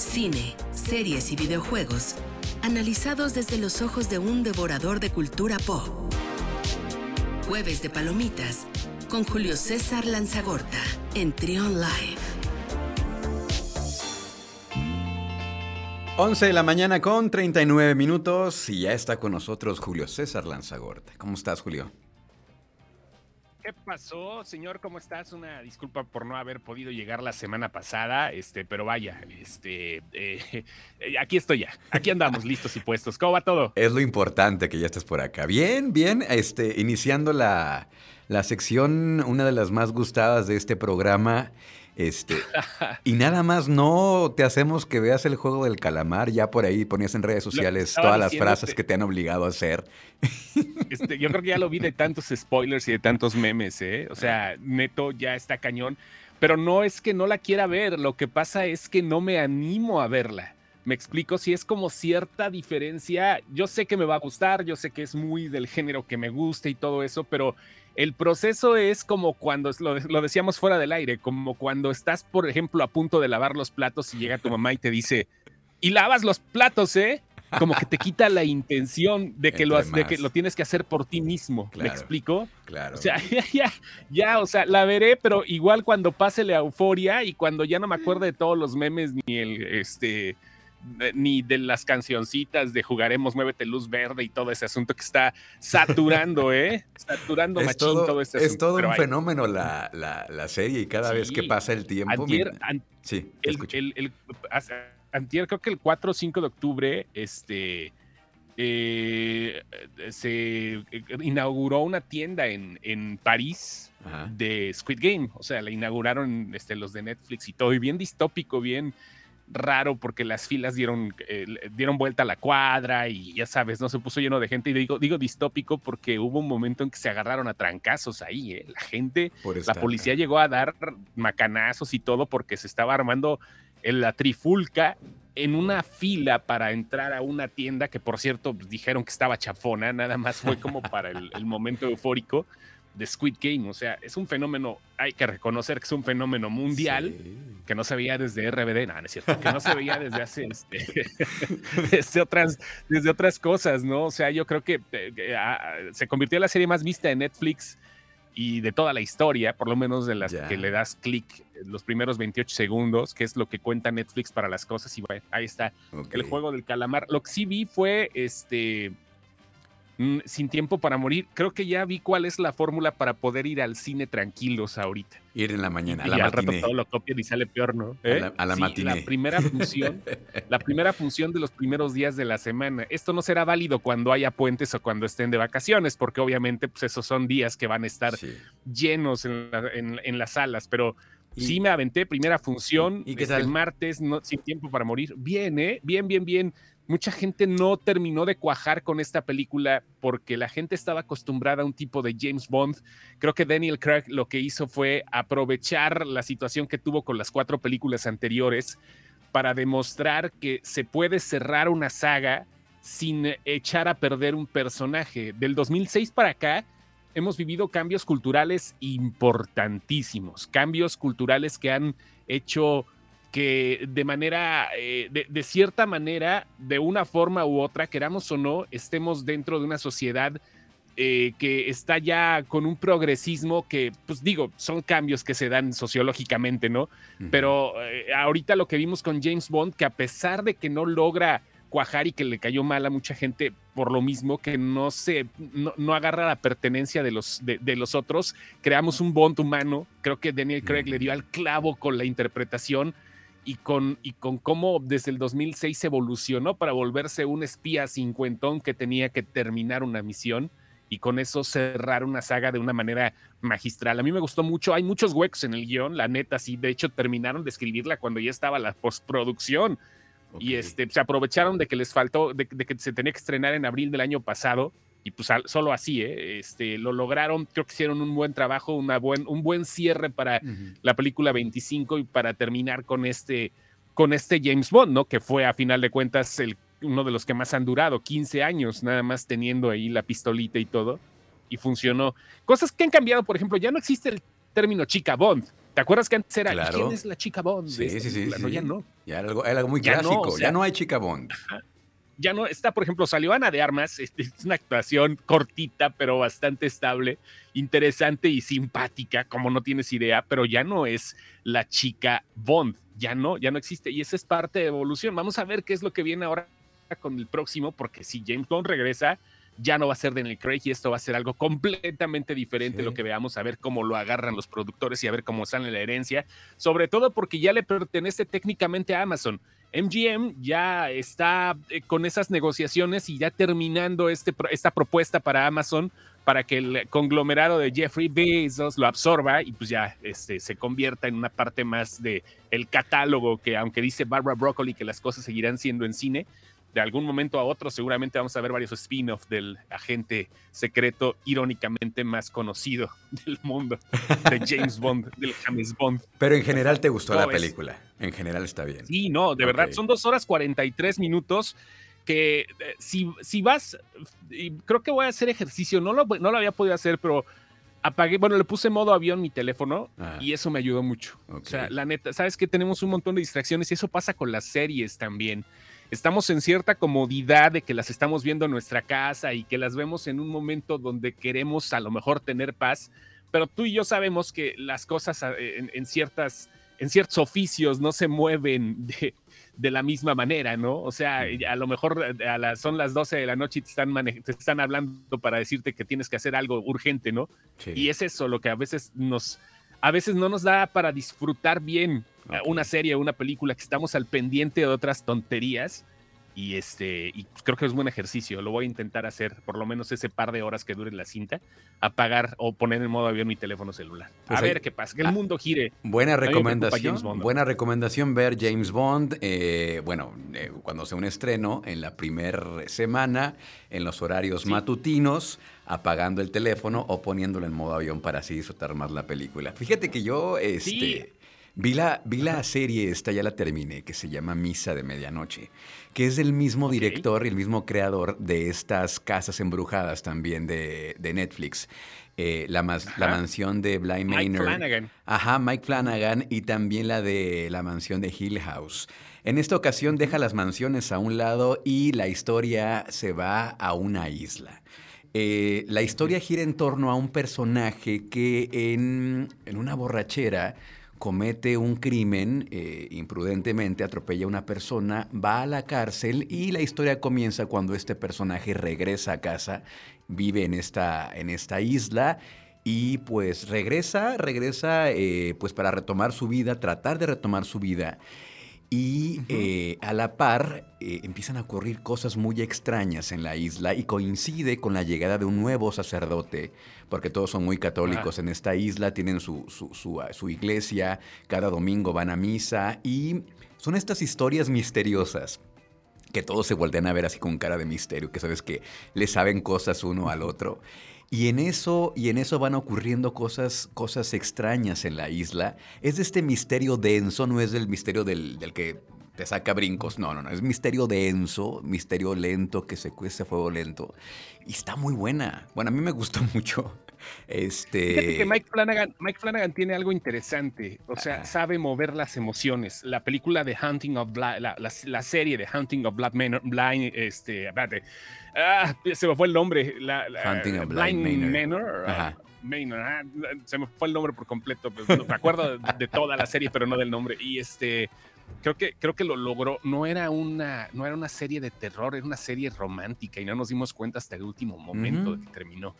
cine, series y videojuegos, analizados desde los ojos de un devorador de cultura pop. Jueves de Palomitas con Julio César Lanzagorta en Trion Live. 11 de la mañana con 39 minutos y ya está con nosotros Julio César Lanzagorta. ¿Cómo estás, Julio? ¿Qué pasó, señor? ¿Cómo estás? Una disculpa por no haber podido llegar la semana pasada, este, pero vaya, este, eh, aquí estoy ya, aquí andamos listos y puestos. ¿Cómo va todo? Es lo importante que ya estés por acá. Bien, bien, este, iniciando la, la sección, una de las más gustadas de este programa. Este, y nada más no te hacemos que veas el juego del calamar. Ya por ahí ponías en redes sociales todas las frases que te han obligado a hacer. Este, yo creo que ya lo vi de tantos spoilers y de tantos memes, ¿eh? O sea, neto ya está cañón. Pero no es que no la quiera ver, lo que pasa es que no me animo a verla. Me explico, si es como cierta diferencia, yo sé que me va a gustar, yo sé que es muy del género que me gusta y todo eso, pero el proceso es como cuando, lo, lo, decíamos fuera del aire, como cuando estás, por ejemplo, a punto de lavar los platos y llega tu mamá y te dice, y lavas los platos, ¿eh? Como que te quita la intención de que, lo, de que lo tienes que hacer por ti mismo. ¿Me explico? Claro. O sea, ya, ya, ya, o sea, la veré, pero igual cuando pase la euforia y cuando ya no me acuerde de todos los memes ni el, este, ni de las cancioncitas de jugaremos, muévete luz verde y todo ese asunto que está saturando, ¿eh? Saturando es machín todo, todo este asunto. Es todo un fenómeno la, la, la, serie y cada Sí. vez que pasa el tiempo. Antier, mira- an- sí, el, el- antier, creo que el 4 o 5 de octubre, este, eh, se inauguró una tienda en, en París Ajá. de Squid Game. O sea, la inauguraron este, los de Netflix y todo, y bien distópico, bien raro, porque las filas dieron, eh, dieron vuelta a la cuadra y ya sabes, no se puso lleno de gente. Y digo, digo distópico porque hubo un momento en que se agarraron a trancazos ahí, ¿eh? La gente la policía llegó a dar macanazos y todo porque se estaba armando en la trifulca en una fila para entrar a una tienda que por cierto pues, dijeron que estaba chafona, nada más fue como para el, el momento eufórico de Squid Game, o sea, es un fenómeno, hay que reconocer que es un fenómeno mundial Sí. que no se veía desde RBD, no, no es cierto, que no se veía desde hace, este, desde, otras, desde otras cosas, ¿no? O sea, yo creo que eh, ah, se convirtió en la serie más vista de Netflix y de toda la historia, por lo menos de las que le das clic los primeros 28 segundos, que es lo que cuenta Netflix para las cosas, y bueno, ahí está, el juego del calamar. Lo que sí vi fue este... mm, Sin tiempo para morir, creo que ya vi cuál es la fórmula para poder ir al cine tranquilos ahorita. Ir en la mañana, a Y la al rato todo lo copian y sale peor, ¿no? A la- a la Sí, matiné. La primera función, la primera función de los primeros días de la semana. Esto no será válido cuando haya puentes o cuando estén de vacaciones, porque obviamente pues esos son días que van a estar Sí. llenos en, la- en- en las salas, pero Y- sí me aventé primera función ¿Y qué este, el martes, no, sin tiempo para morir. Bien, ¿eh? Bien, bien, bien. Mucha gente no terminó de cuajar con esta película porque la gente estaba acostumbrada a un tipo de James Bond. Creo que Daniel Craig lo que hizo fue aprovechar la situación que tuvo con las cuatro películas anteriores para demostrar que se puede cerrar una saga sin echar a perder un personaje. Del 2006 para acá hemos vivido cambios culturales importantísimos, cambios culturales que han hecho que de manera, eh, de, de cierta manera, de una forma u otra, queramos o no, estemos dentro de una sociedad eh, que está ya con un progresismo que, pues digo, son cambios que se dan sociológicamente, ¿no? Pero eh, ahorita lo que vimos con James Bond, que a pesar de que no logra cuajar y que le cayó mal a mucha gente por lo mismo, que no se, no, no agarra la pertenencia de los, de, de los otros, creamos un Bond humano. Creo que Daniel Craig le dio al clavo con la interpretación y con, y con cómo desde el 2006 evolucionó para volverse un espía cincuentón que tenía que terminar una misión y con eso cerrar una saga de una manera magistral. A mí me gustó mucho, hay muchos huecos en el guion, la neta, sí, de hecho terminaron de escribirla cuando ya estaba la postproducción y este, se aprovecharon de que les faltó, de, de que se tenía que estrenar en abril del año pasado y pues solo así, ¿eh? este, lo lograron, creo que hicieron un buen trabajo, una buen, un buen cierre para la película 25 y para terminar con este, con este James Bond, ¿no? Que fue a final de cuentas el, uno de los que más han durado, 15 años nada más teniendo ahí la pistolita y todo, y funcionó. Cosas que han cambiado, por ejemplo, ya no existe el término chica Bond. ¿Te acuerdas que antes era quién es la chica Bond? Sí, sí, sí, No, ya no. Ya era algo, muy clásico. ya no hay chica Bond. Ya no está, por ejemplo, salió Ana de Armas. Es, una actuación cortita, pero bastante estable, interesante y simpática, como no tienes idea, pero ya no es la chica Bond. Ya no, ya no existe. Y esa es parte de evolución. Vamos a ver qué es lo que viene ahora con el próximo, porque si James Bond regresa, ya no va a ser Daniel Craig y esto va a ser algo completamente diferente lo que veamos, a ver cómo lo agarran los productores y a ver cómo sale la herencia, sobre todo porque ya le pertenece técnicamente a Amazon. MGM ya está eh, con esas negociaciones y ya terminando este, esta propuesta para Amazon para que el conglomerado de Jeffrey Bezos lo absorba y pues ya este, se convierta en una parte más de el catálogo que aunque dice Barbara Broccoli que las cosas seguirán siendo en cine, de algún momento a otro seguramente vamos a ver varios spin-offs del agente secreto irónicamente más conocido del mundo, de James Bond, del James Bond. Pero en general te gustó la película, en general está bien. Sí, no, de verdad, son dos horas 43 minutos que eh, si, si vas, y creo que voy a hacer ejercicio, no lo, no lo había podido hacer, pero apagué, bueno, le puse modo avión mi teléfono ah. y eso me ayudó mucho. O sea, la neta, sabes que tenemos un montón de distracciones y eso pasa con las series también estamos en cierta comodidad de que las estamos viendo en nuestra casa y que las vemos en un momento donde queremos a lo mejor tener paz, pero tú y yo sabemos que las cosas ah, en, ciertas, en ciertos oficios no se mueven de, de, la misma manera, ¿no? O sea, a lo mejor eh, a son las 12 de la noche y te están, te están hablando para decirte que tienes que hacer algo urgente, ¿no? Y es eso lo que a veces nos, a veces no nos da para disfrutar bien una serie una película que estamos al pendiente de otras tonterías. Y este, y creo que es un buen ejercicio. Lo voy a intentar hacer por lo menos ese par de horas que dure la cinta, apagar o poner en modo avión mi teléfono celular. a pues ver qué pasa, que el ah, mundo gire. Buena recomendación. Buena recomendación ver James Bond. Eh, bueno, eh, cuando sea un estreno, en la primera semana, en los horarios matutinos, apagando el teléfono o poniéndolo en modo avión para así disfrutar más la película. Fíjate que yo, este. Vi la, vi la serie, esta ya la terminé, que se llama Misa de Medianoche, que es del mismo director y el mismo creador de estas casas embrujadas también de, Netflix. Eh, la, la, mansión de Blind Manor. Mike Flanagan. Ajá, Mike Flanagan y también la de la mansión de Hill House. En esta ocasión deja las mansiones a un lado y la historia se va a una isla. Eh, la historia gira en torno a un personaje que en, en una borrachera comete un crimen eh, imprudentemente, atropella a una persona, va a la cárcel y la historia comienza cuando este personaje regresa a casa, vive en esta, en esta isla y pues regresa, regresa eh, pues para retomar su vida, tratar de retomar su vida. Y eh, a la par empiezan a ocurrir cosas muy extrañas en la isla y coincide con la llegada de un nuevo sacerdote porque todos son muy católicos en esta isla, tienen su, ah, su, iglesia, cada domingo van a misa y son estas historias misteriosas que todos se voltean a ver así con cara de misterio, que sabes que le saben cosas uno al otro. Y en eso, y en eso van ocurriendo cosas, cosas extrañas en la isla. Es de este misterio denso, no es del misterio del, del que te saca brincos. No, no, no. Es misterio denso, misterio lento, que se cuesta fuego lento. Y está muy buena. Bueno, a mí me gustó mucho. Este... Fíjate que Mike Flanagan, Mike Flanagan tiene algo interesante. O sea, sabe mover las emociones. La película de Hunting of Blood, la, serie de Hunting of Blood Manor, Blind, este, espérate. Ah, se me fue el nombre. La, Hunting of Blind Manor. Ah, ah, se me fue el nombre por completo. me acuerdo de toda la serie, pero no del nombre. Y este creo que, creo que lo logró. No era, una, no era una serie de terror, era una serie romántica y no nos dimos cuenta hasta el último momento de que terminó.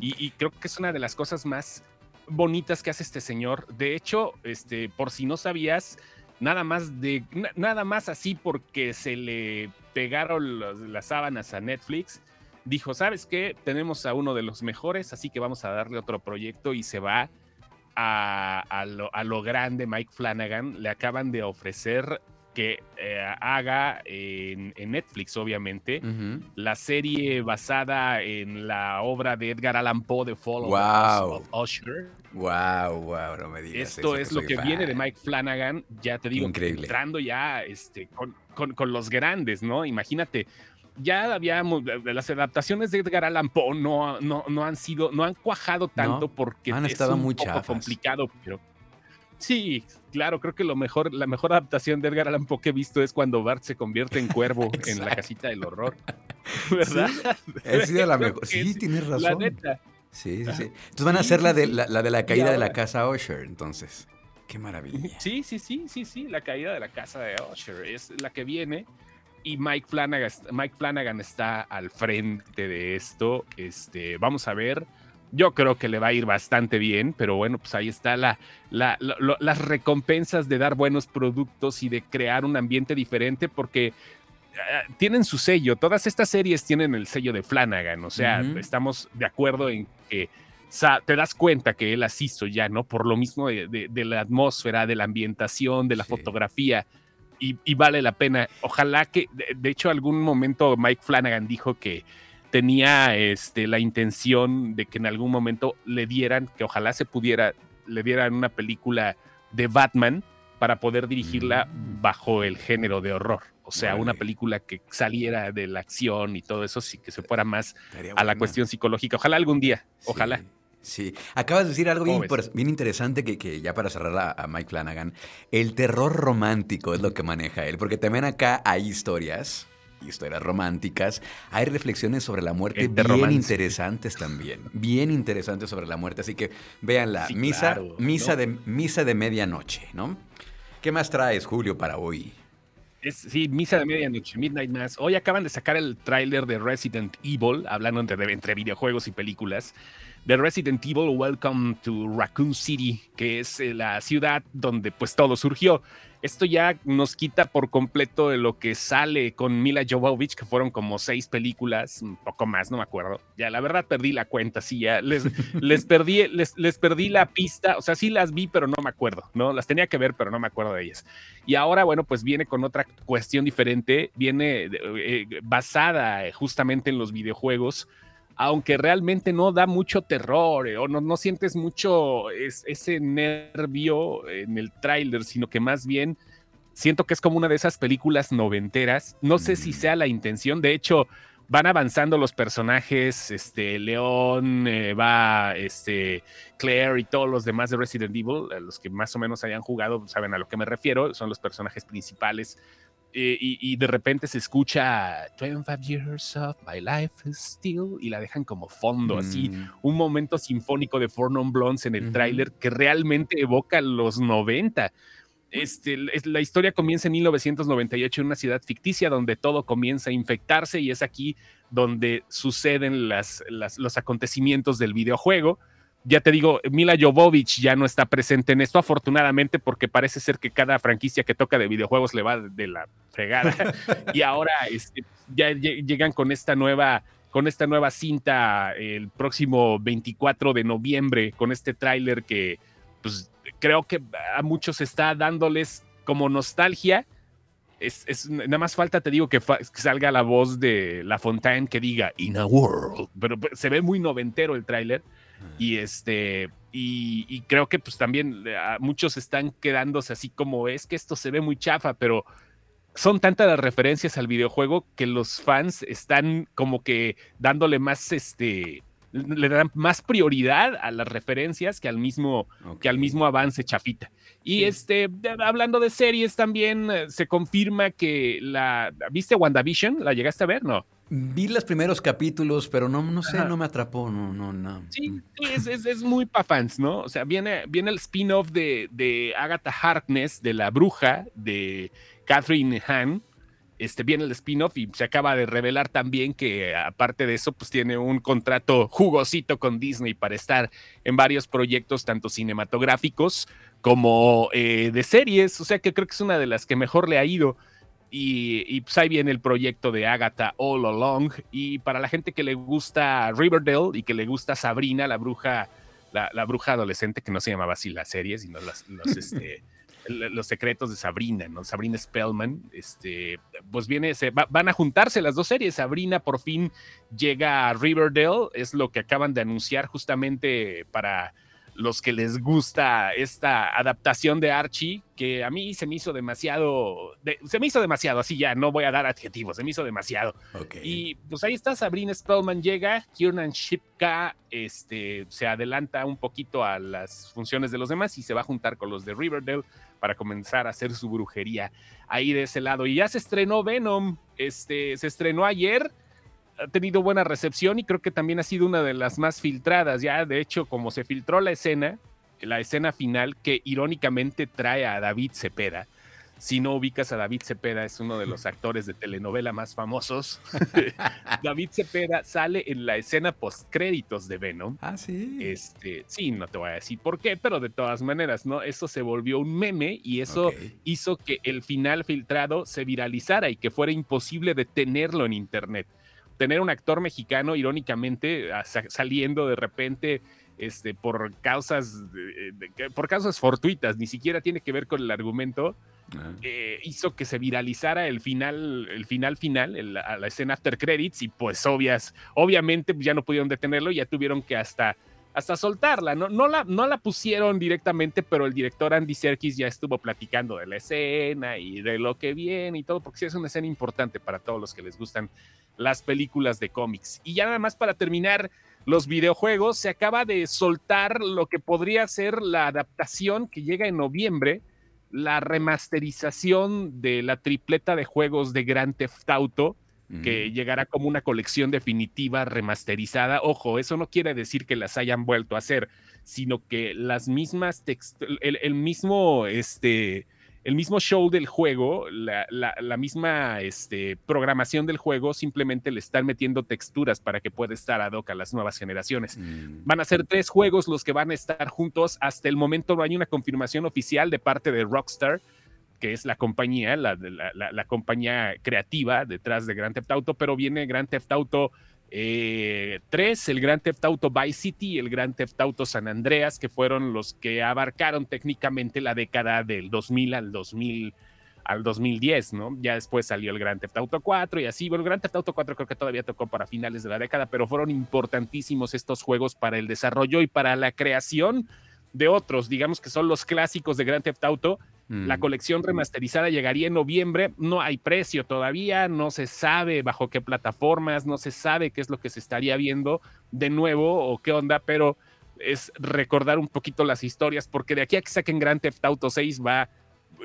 y, creo que es una de las cosas más bonitas que hace este señor. De hecho, este, por si no sabías, nada más de nada más así porque se le pegaron las sábanas a Netflix. Dijo, ¿sabes qué? Tenemos a uno de los mejores, así que vamos a darle otro proyecto y se va a, lo, grande Mike Flanagan, le acaban de ofrecer que eh, haga en, Netflix, obviamente, la serie basada en la obra de Edgar Allan Poe, The Fall of Usher. Wow, wow, no me digas. Esto es lo que viene de Mike Flanagan, ya te digo, Increíble. entrando ya este, con, con, los grandes, ¿no? Imagínate, ya habíamos, las adaptaciones de Edgar Allan Poe no, no, no han sido, no han cuajado tanto porque han estado es un muy poco complicado, pero Sí, claro, creo que lo mejor, la mejor adaptación de Edgar Allan Poe que he visto es cuando Bart se convierte en cuervo en la casita del horror. ¿Verdad? Sí, sido la mejor. Sí, tienes razón. La neta. Sí, sí, sí. Entonces van a hacer la, de, la, de la caída de la casa Usher, entonces. Qué maravilla. Sí, sí, sí, sí, sí. La caída de la casa de Usher es la que viene. Y Mike Flanagan, Mike Flanagan está al frente de esto. Este, vamos a ver yo creo que le va a ir bastante bien, pero bueno, pues ahí está la, las recompensas de dar buenos productos y de crear un ambiente diferente, porque eh, tienen su sello. Todas estas series tienen el sello de Flanagan, o sea, estamos de acuerdo en que te das cuenta que él las hizo ya, ¿no? Por lo mismo de, la atmósfera, de la ambientación, de la fotografía. Y, vale la pena. Ojalá que, de hecho, algún momento Mike Flanagan dijo que tenía este, la intención de que en algún momento le dieran, que ojalá se pudiera, le dieran una película de Batman para poder dirigirla mm. bajo el género de horror. O sea, una película que saliera de la acción y todo eso, sí que se fuera más a la cuestión psicológica. Ojalá algún día, ojalá. Sí, acabas de decir algo bien, interesante que, que, ya para cerrar a, Mike Flanagan, el terror romántico es lo que maneja él, porque también acá hay historias historias románticas, hay reflexiones sobre la muerte bien interesantes también, bien interesantes sobre la muerte, así que véanla, misa, misa, de, misa de medianoche, ¿no? ¿Qué más traes, Julio, para hoy? sí, Misa de Medianoche, Midnight Mass. Hoy acaban de sacar el tráiler de Resident Evil, hablando entre, entre videojuegos y películas de Resident Evil Welcome to Raccoon City, que es eh, la ciudad donde pues todo surgió esto ya nos quita por completo de lo que sale con Mila Jovovich, que fueron como seis películas, un poco más, no me acuerdo. Ya, la verdad perdí la cuenta, sí, ya les, les, perdí, les, les perdí la pista, o sea, sí las vi, pero no me acuerdo, ¿no? Las tenía que ver, pero no me acuerdo de ellas. Y ahora, bueno, pues viene con otra cuestión diferente, viene eh, basada justamente en los videojuegos aunque realmente no da mucho terror eh, o no, no, sientes mucho ese nervio en el tráiler, sino que más bien siento que es como una de esas películas noventeras. No sé si mm. sea la intención, de hecho van avanzando los personajes, este León, eh, va este Claire y todos los demás de Resident Evil, los que más o menos hayan jugado saben a lo que me refiero, son los personajes principales eh, y, de repente se escucha 25 years of my life is still y la dejan como fondo, así mm. un momento sinfónico de Four Non Blondes en el tráiler que realmente evoca los 90. Este, la historia comienza en 1998 en una ciudad ficticia donde todo comienza a infectarse y es aquí donde suceden las, los acontecimientos del videojuego ya te digo, Mila Jovovich ya no está presente en esto, afortunadamente, porque parece ser que cada franquicia que toca de videojuegos le va de la fregada. y ahora este, ya llegan con esta nueva con esta nueva cinta el próximo 24 de noviembre, con este tráiler que pues, creo que a muchos está dándoles como nostalgia. Es, nada más falta, te digo, que, salga la voz de La Fontaine que diga In a World, pero se ve muy noventero el tráiler. Y este, y, creo que pues también eh, muchos están quedándose así como es que esto se ve muy chafa, pero son tantas las referencias al videojuego que los fans están como que dándole más este le dan más prioridad a las referencias que al mismo que al mismo avance chafita. Y este hablando de series también eh, se confirma que la ¿viste WandaVision? ¿La llegaste a ver? No. Vi los primeros capítulos, pero no, no sé, no me atrapó, no, no, no. Sí, mm. es, es, muy para fans, ¿no? O sea, viene, viene el spin-off de, de Agatha Harkness, de la bruja, de Catherine Hahn. Este, viene el spin-off y se acaba de revelar también que aparte de eso, pues tiene un contrato jugosito con Disney para estar en varios proyectos, tanto cinematográficos como eh, de series. O sea que creo que es una de las que mejor le ha ido. Y, pues ahí viene el proyecto de Agatha All Along. Y para la gente que le gusta Riverdale y que le gusta Sabrina, la bruja, la, bruja adolescente, que no se llamaba así la serie, sino los, este, los secretos de Sabrina, ¿no? Sabrina Spellman, este, pues viene, se, van a juntarse las dos series. Sabrina por fin llega a Riverdale, es lo que acaban de anunciar justamente para los que les gusta esta adaptación de Archie, que a mí se me hizo demasiado, se me hizo demasiado, así ya, no voy a dar adjetivos, se me hizo demasiado. Y pues ahí está, Sabrina Spellman llega, Kiernan Shipka este, se adelanta un poquito a las funciones de los demás y se va a juntar con los de Riverdale para comenzar a hacer su brujería ahí de ese lado. Y ya se estrenó Venom, este, se estrenó ayer ha tenido buena recepción y creo que también ha sido una de las más filtradas. Ya, de hecho, como se filtró la escena, la escena final que irónicamente trae a David Cepeda. Si no ubicas a David Cepeda, es uno de los actores de telenovela más famosos. David Cepeda sale en la escena post-créditos de Venom. Ah, sí. Este, sí, no te voy a decir por qué, pero de todas maneras, ¿no? Eso se volvió un meme y eso hizo que el final filtrado se viralizara y que fuera imposible detenerlo en internet tener un actor mexicano, irónicamente, saliendo de repente este, por causas por causas fortuitas, ni siquiera tiene que ver con el argumento, eh, hizo que se viralizara el final, el final final, la, la, escena after credits, y pues obvias, obviamente ya no pudieron detenerlo, ya tuvieron que hasta hasta soltarla. No, no, la, no la pusieron directamente, pero el director Andy Serkis ya estuvo platicando de la escena y de lo que viene y todo, porque sí es una escena importante para todos los que les gustan las películas de cómics. Y ya nada más para terminar los videojuegos, se acaba de soltar lo que podría ser la adaptación que llega en noviembre, la remasterización de la tripleta de juegos de Grand Theft Auto que llegará como una colección definitiva remasterizada. Ojo, eso no quiere decir que las hayan vuelto a hacer, sino que las mismas el, el, mismo este el mismo show del juego, la, misma este, programación del juego, simplemente le están metiendo texturas para que pueda estar ad hoc a las nuevas generaciones. Mm. Van a ser tres juegos los que van a estar juntos. Hasta el momento no hay una confirmación oficial de parte de Rockstar que es la compañía, la, la, compañía creativa detrás de Grand Theft Auto, pero viene Grand Theft Auto 3, eh, el Grand Theft Auto Vice City el Grand Theft Auto San Andreas, que fueron los que abarcaron técnicamente la década del 2000 al 2000 al 2010, ¿no? Ya después salió el Grand Theft Auto 4 y así. Bueno, el Grand Theft Auto 4 creo que todavía tocó para finales de la década, pero fueron importantísimos estos juegos para el desarrollo y para la creación de otros, digamos que son los clásicos de Grand Theft Auto la mm. colección remasterizada llegaría en noviembre. No hay precio todavía, no se sabe bajo qué plataformas, no se sabe qué es lo que se estaría viendo de nuevo o qué onda, pero es recordar un poquito las historias, porque de aquí a que saquen Grand Theft Auto 6 va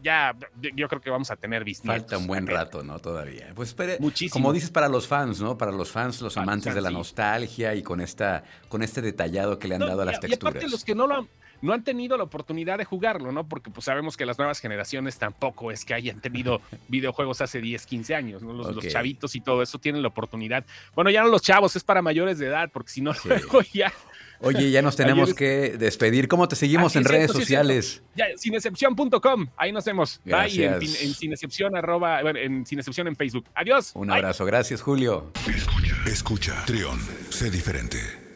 ya yo creo que vamos a tener vistas. Falta un buen rato, ¿no? Todavía. Pues espere, Muchísimo. como dices para los fans, ¿no? Para los fans, los amantes de la nostalgia y con esta con este detallado que le han dado a las texturas. Y aparte los que no lo han no han tenido la oportunidad de jugarlo, ¿no? Porque pues sabemos que las nuevas generaciones tampoco es que hayan tenido videojuegos hace 10, 15 años, ¿no? Los, chavitos y todo eso tienen la oportunidad. Bueno, ya no los chavos, es para mayores de edad, porque si no, luego ya... Oye, ya nos tenemos que despedir. ¿Cómo te seguimos en redes sociales? Ya, cinecepción.com, ahí nos vemos. Ahí en, en cinecepción, arroba, en cinecepción en Facebook. Adiós. Un abrazo, gracias Julio. Escucha, escucha, Trión, sé diferente.